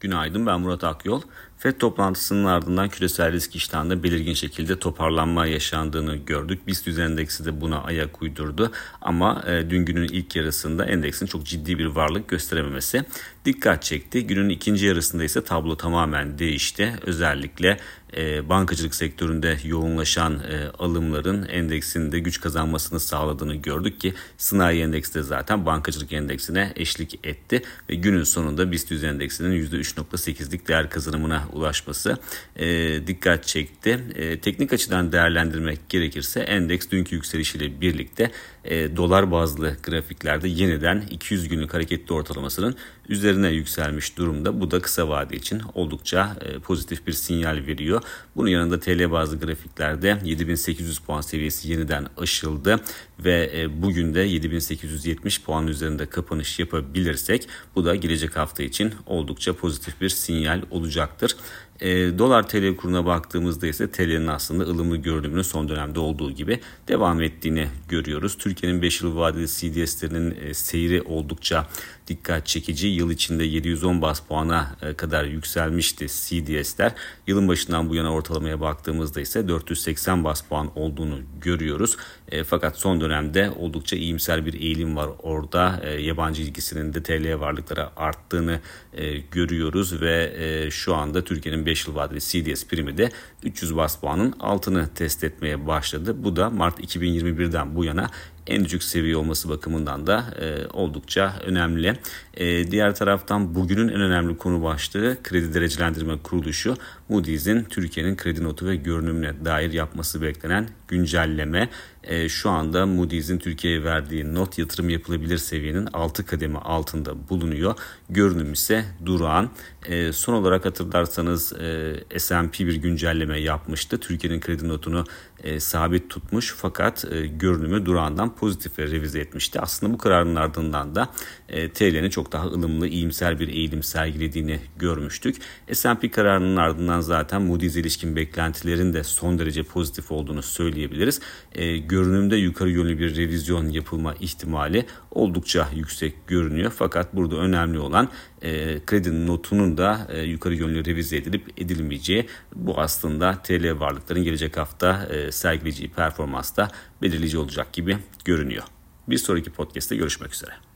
Günaydın ben Murat Akyol. FED toplantısının ardından küresel risk iştahında belirgin şekilde toparlanma yaşandığını gördük. BIST endeksi de buna ayak uydurdu ama e, dün günün ilk yarısında endeksin çok ciddi bir varlık gösterememesi dikkat çekti. Günün ikinci yarısında ise tablo tamamen değişti. Özellikle bankacılık sektöründe yoğunlaşan e, alımların endeksinde güç kazanmasını sağladığını gördük ki sanayi endeksi de zaten bankacılık endeksine eşlik etti ve günün sonunda BIST endeksinin %3.8'lik değer kazanımına ulaşması e, dikkat çekti. E, teknik açıdan değerlendirmek gerekirse endeks dünkü yükselişiyle birlikte e, dolar bazlı grafiklerde yeniden 200 günlük hareketli ortalamasının üzerine yükselmiş durumda. Bu da kısa vade için oldukça e, pozitif bir sinyal veriyor. Bunun yanında TL bazlı grafiklerde 7800 puan seviyesi yeniden aşıldı ve e, bugün de 7870 puan üzerinde kapanış yapabilirsek bu da gelecek hafta için oldukça pozitif bir sinyal olacaktır. E, dolar TL kuruna baktığımızda ise TL'nin aslında ılımlı görünümünün son dönemde olduğu gibi devam ettiğini görüyoruz. Türkiye'nin 5 yıl vadeli CDS'lerinin e, seyri oldukça dikkat çekici. Yıl içinde 710 bas puana e, kadar yükselmişti CDS'ler. Yılın başından bu yana ortalamaya baktığımızda ise 480 bas puan olduğunu görüyoruz. E, fakat son dönemde oldukça iyimser bir eğilim var orada. E, yabancı ilgisinin de TL varlıklara arttığını e, görüyoruz ve e, şu anda Türkiye'nin 5 yıl vadeli CDS primi de 300 bas puanın altını test etmeye başladı. Bu da Mart 2021'den bu yana en düşük seviye olması bakımından da e, oldukça önemli. E, diğer taraftan bugünün en önemli konu başlığı kredi derecelendirme kuruluşu Moody's'in Türkiye'nin kredi notu ve görünümüne dair yapması beklenen güncelleme. E, şu anda Moody's'in Türkiye'ye verdiği not yatırım yapılabilir seviyenin 6 kademe altında bulunuyor. Görünüm ise durağan. E, son olarak hatırlarsanız e, S&P bir güncelleme yapmıştı. Türkiye'nin kredi notunu e, sabit tutmuş fakat e, görünümü durağından pozitife revize etmişti. Aslında bu kararın ardından da e, TL'nin çok daha ılımlı, iyimser bir eğilim sergilediğini görmüştük. S&P kararının ardından zaten Moody's ilişkin beklentilerin de son derece pozitif olduğunu söyleyebiliriz. E, görünümde yukarı yönlü bir revizyon yapılma ihtimali oldukça yüksek görünüyor. Fakat burada önemli olan e, kredi notunun da e, yukarı yönlü revize edilip edilmeyeceği. Bu aslında TL varlıkların gelecek hafta e, sergileyeceği performansta belirleyici olacak gibi görünüyor. Bir sonraki podcast'te görüşmek üzere.